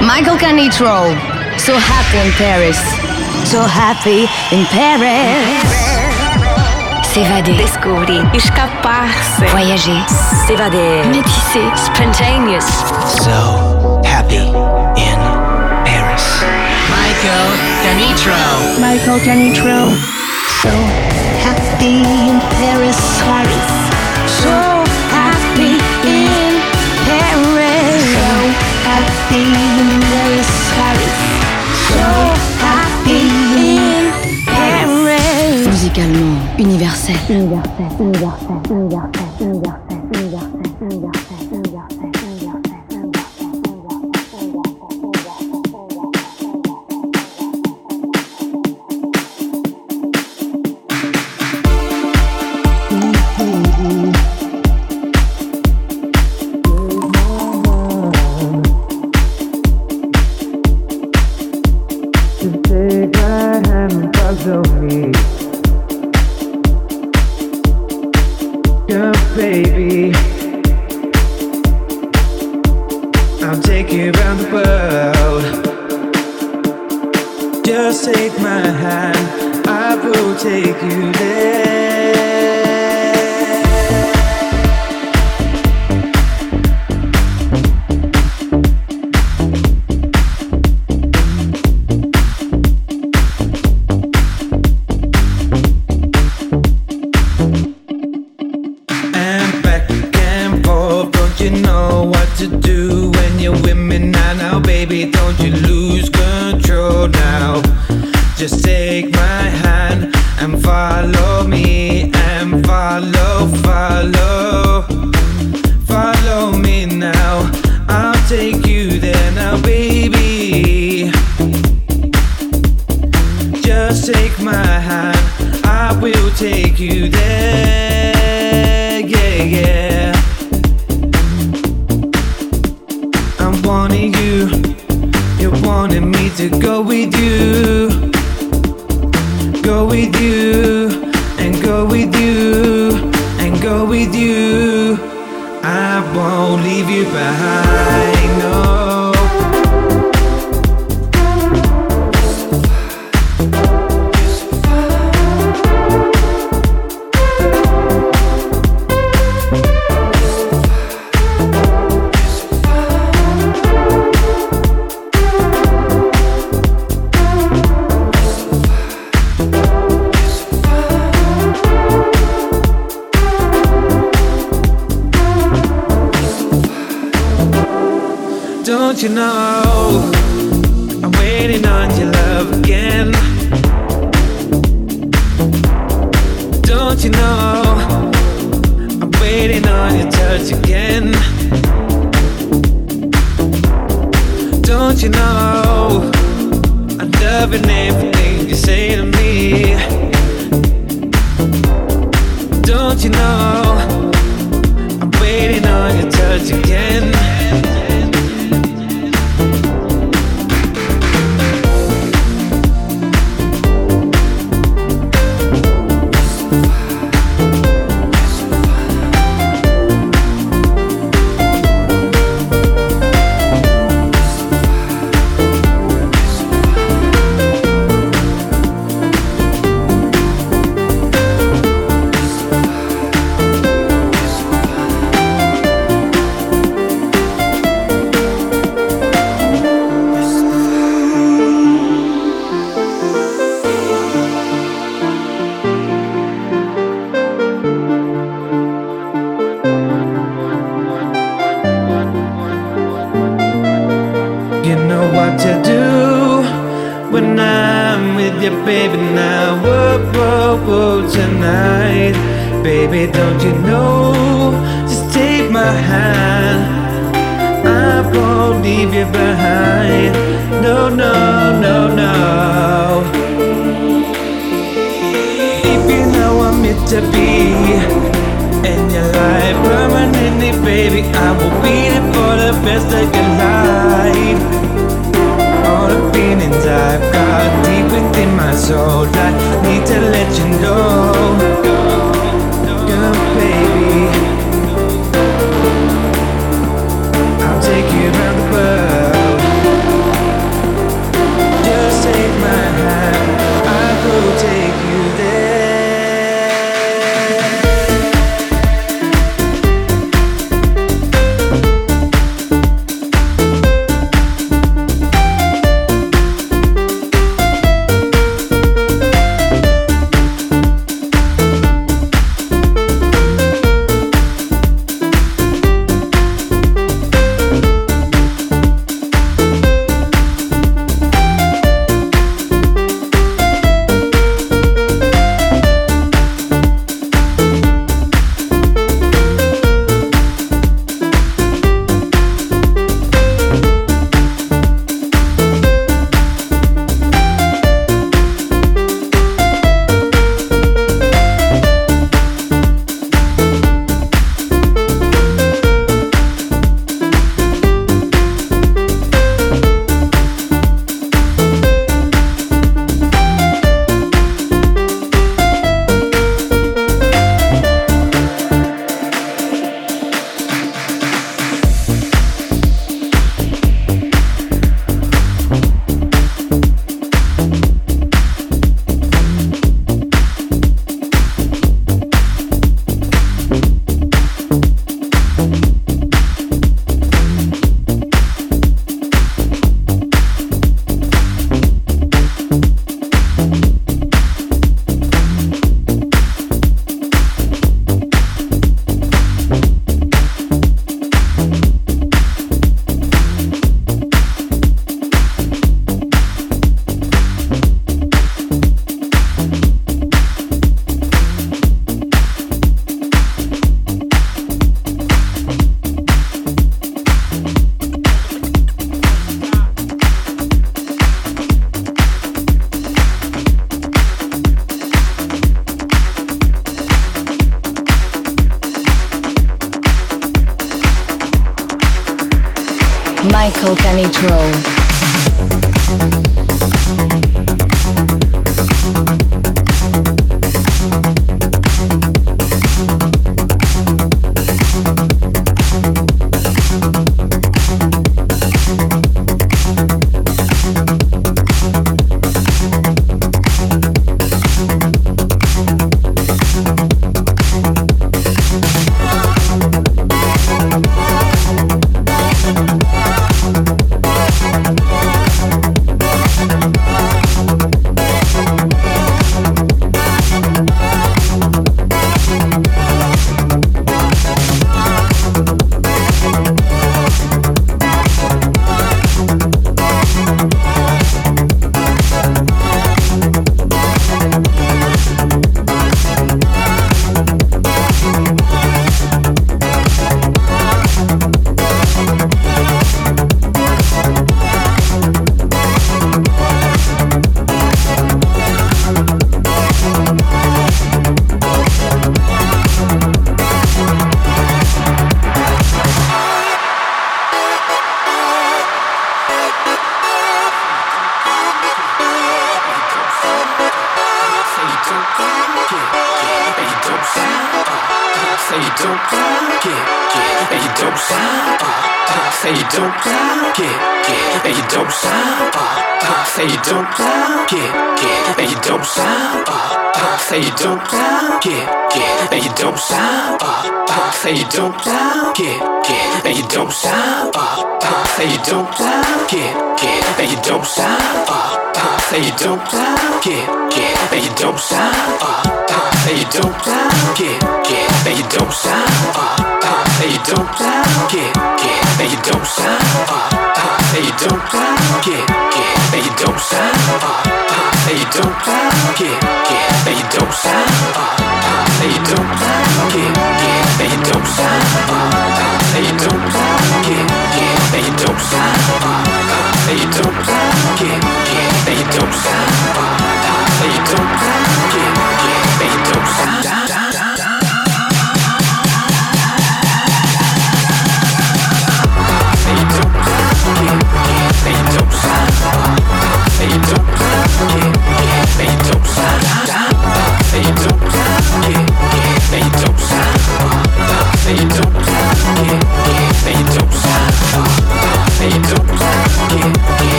Michael Canitrot. So happy in Paris. So happy in Paris. S'évader. Découvrir. Escaparse. Voyager. S'évader. Métisser. Spontaneous. So happy in Paris. Michael Canitrot. Michael Canitrot. So happy in Paris. Paris. universel.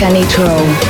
Michael Canitrot.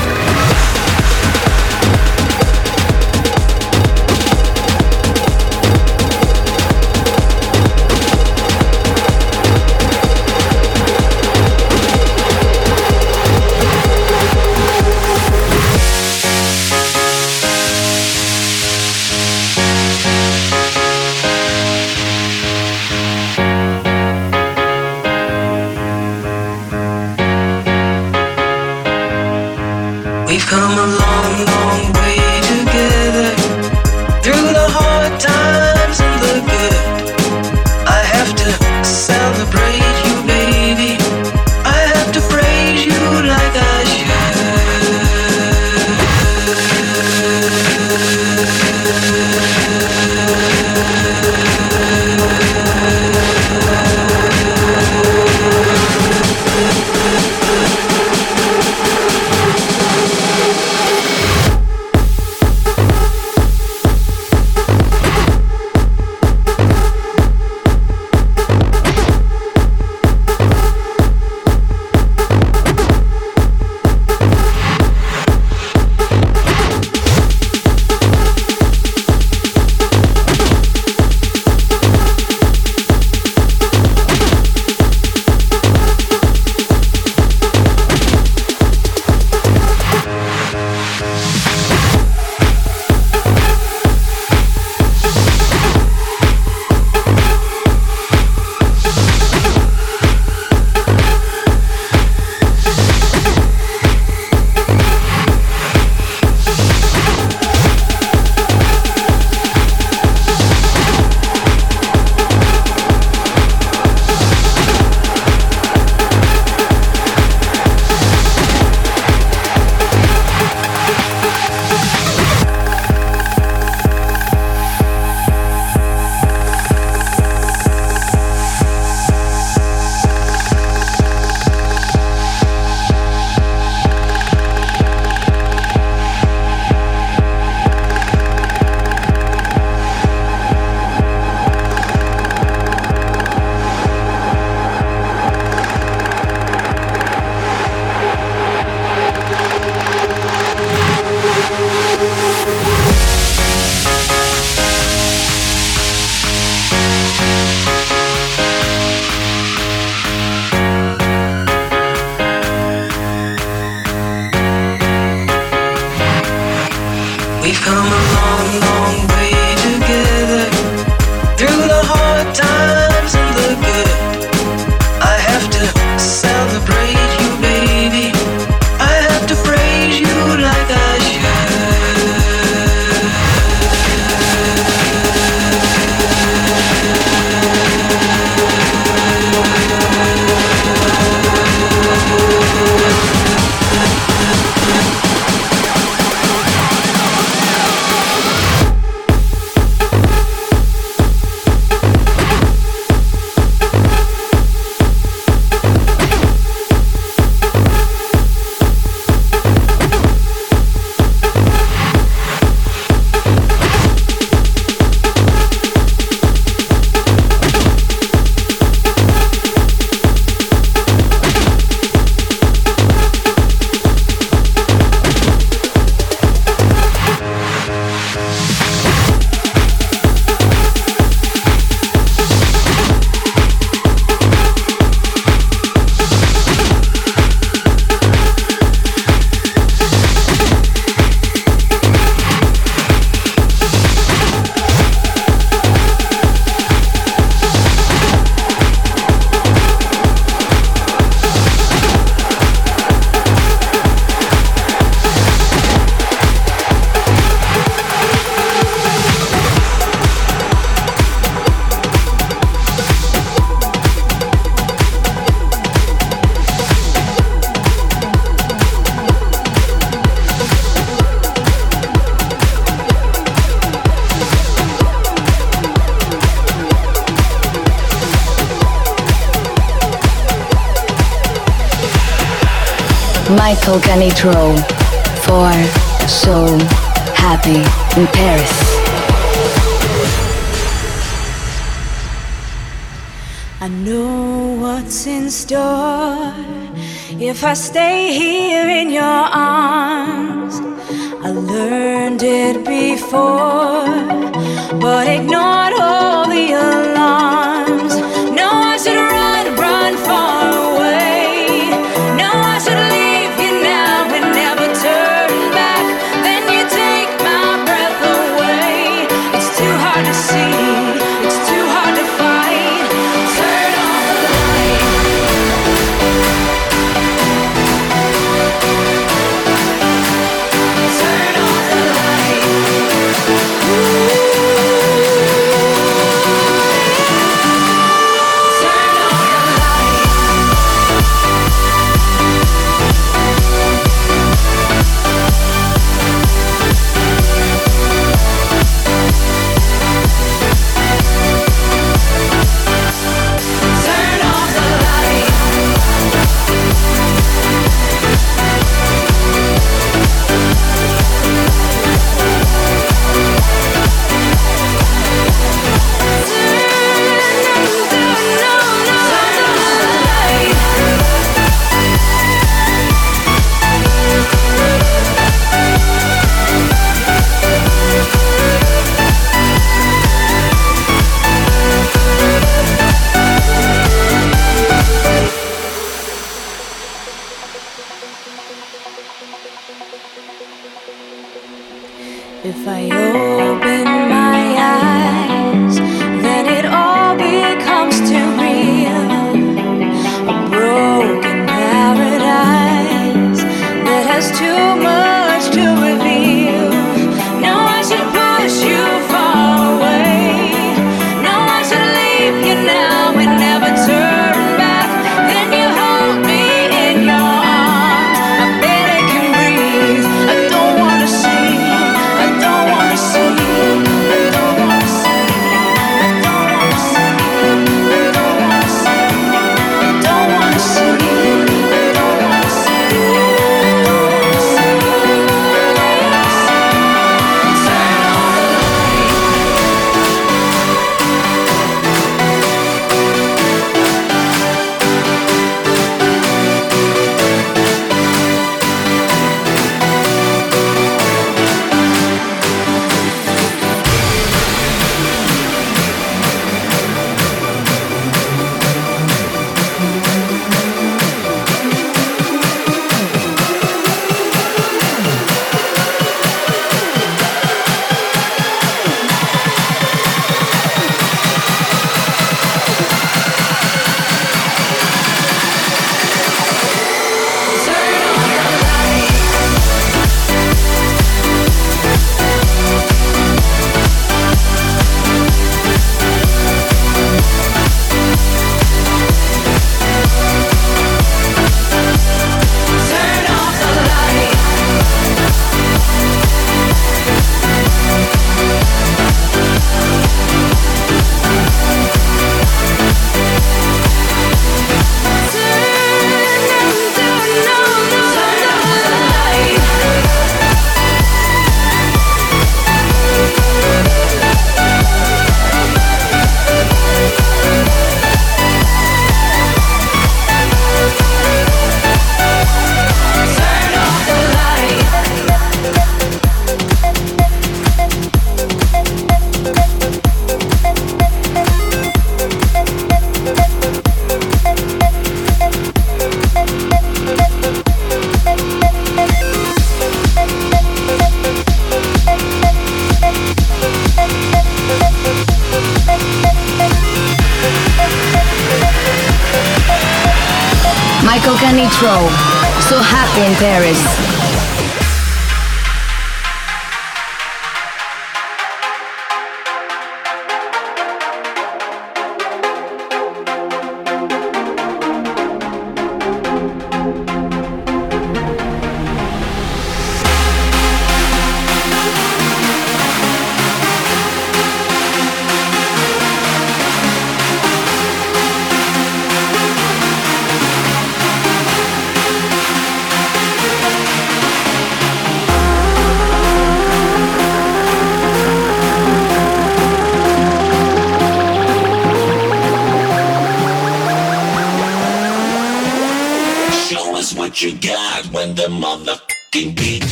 Organitro for So Happy in Paris. I know what's in store if I stay here in your arms. I learned it before, but ignored.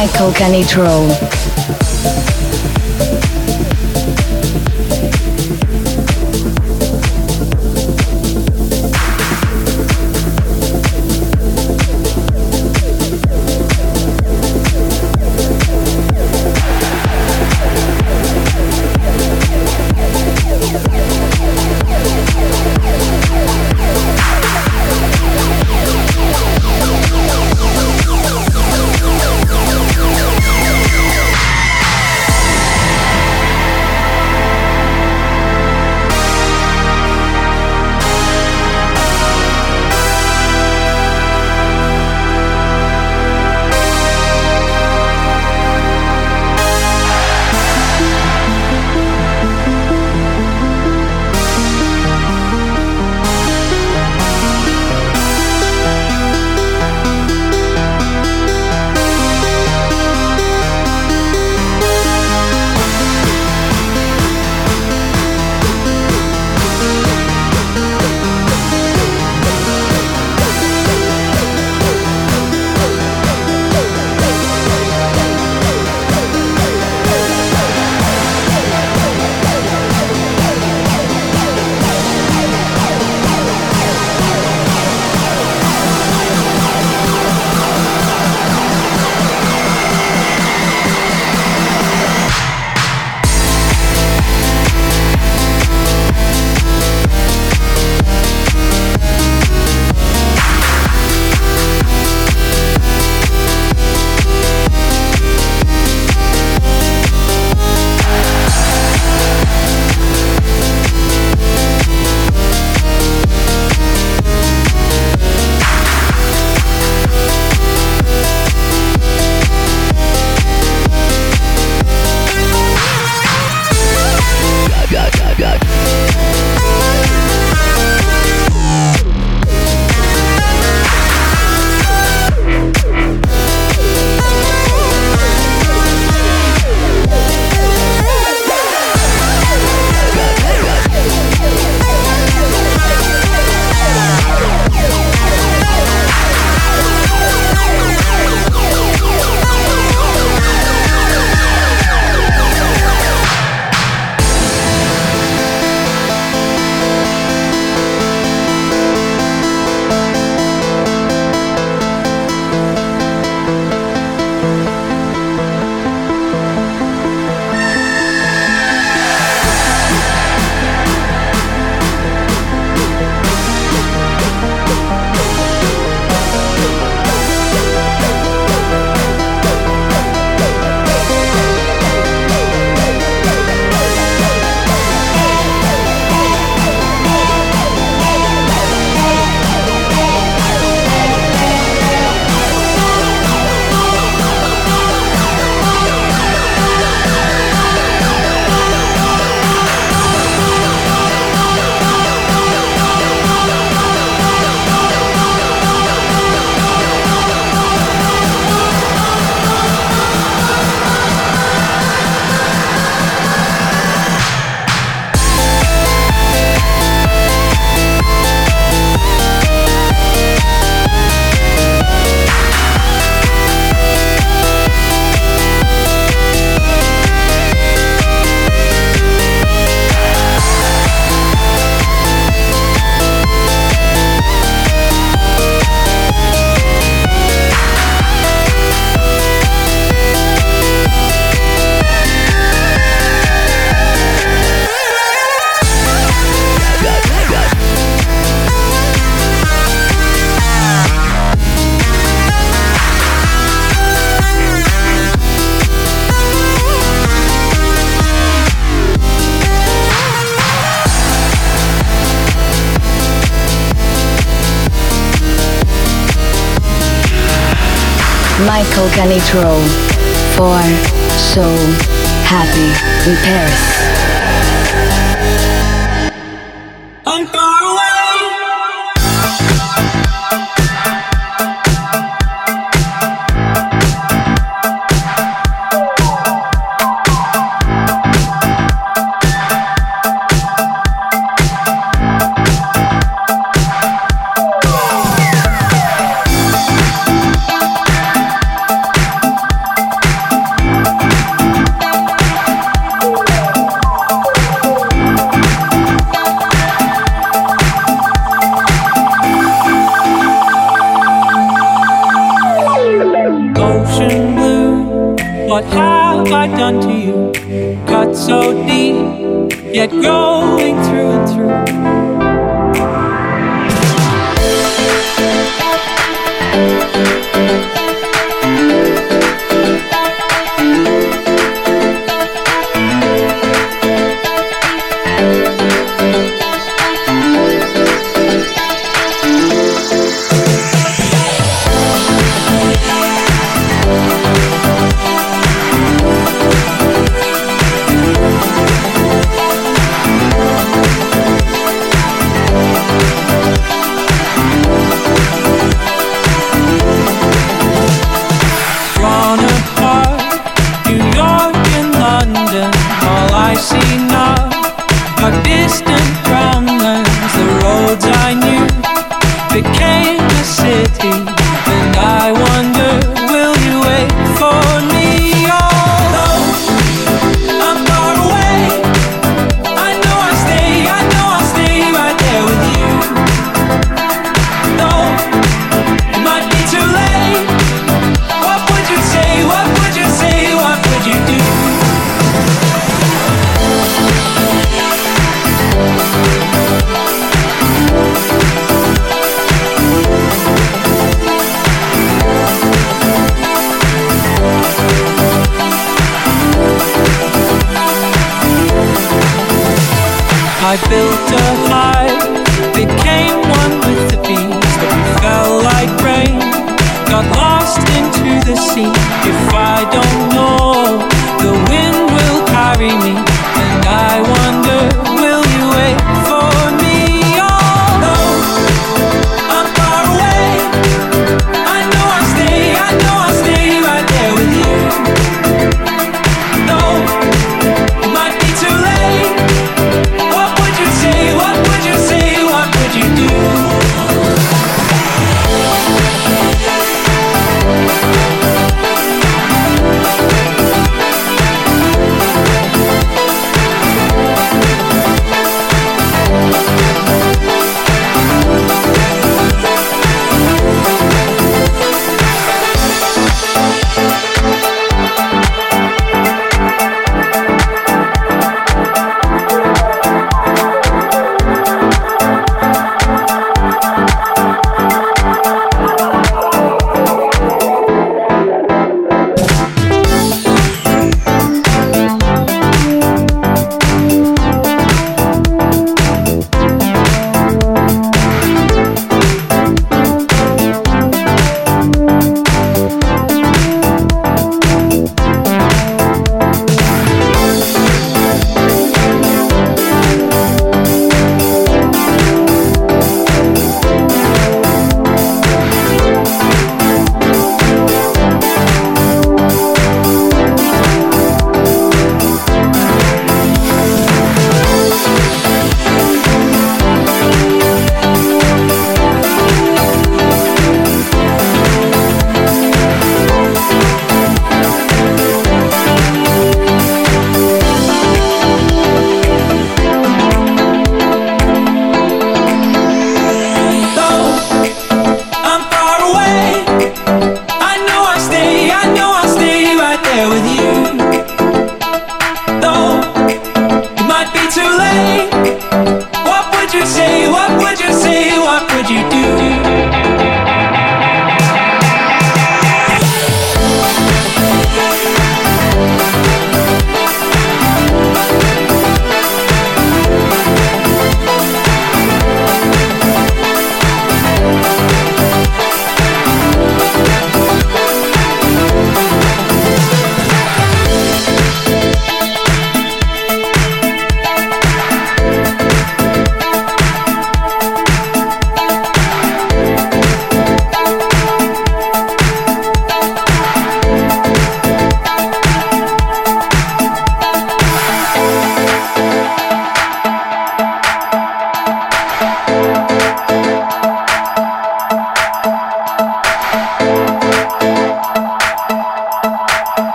Michael Canitrot. Canitrot for So Happy in Paris. はい。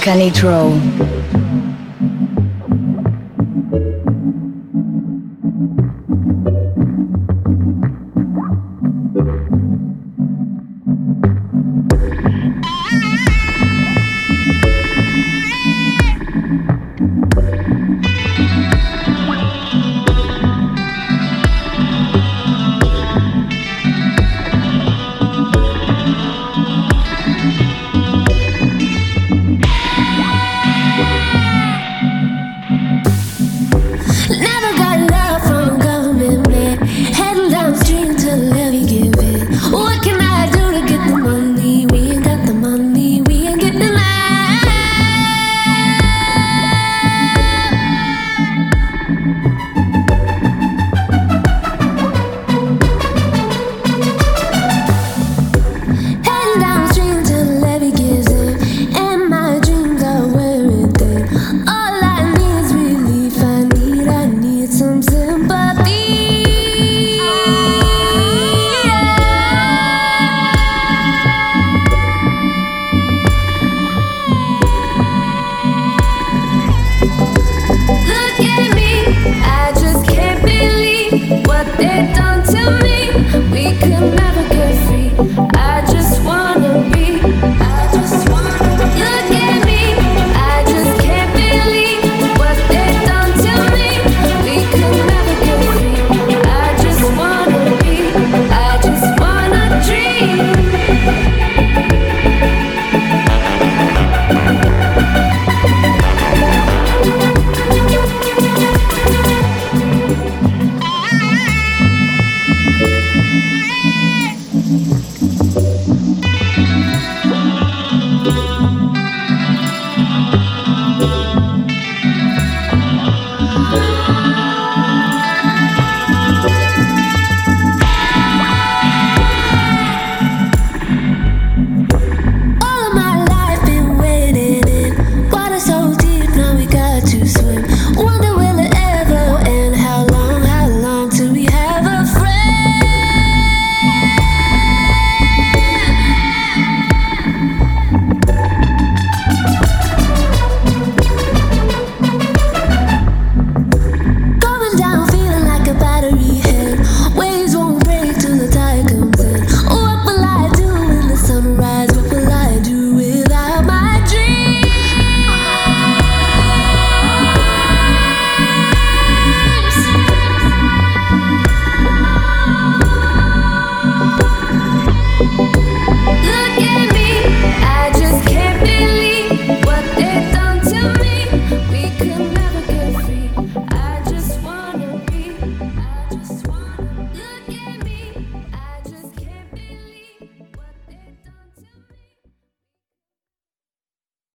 Michael Canitrot.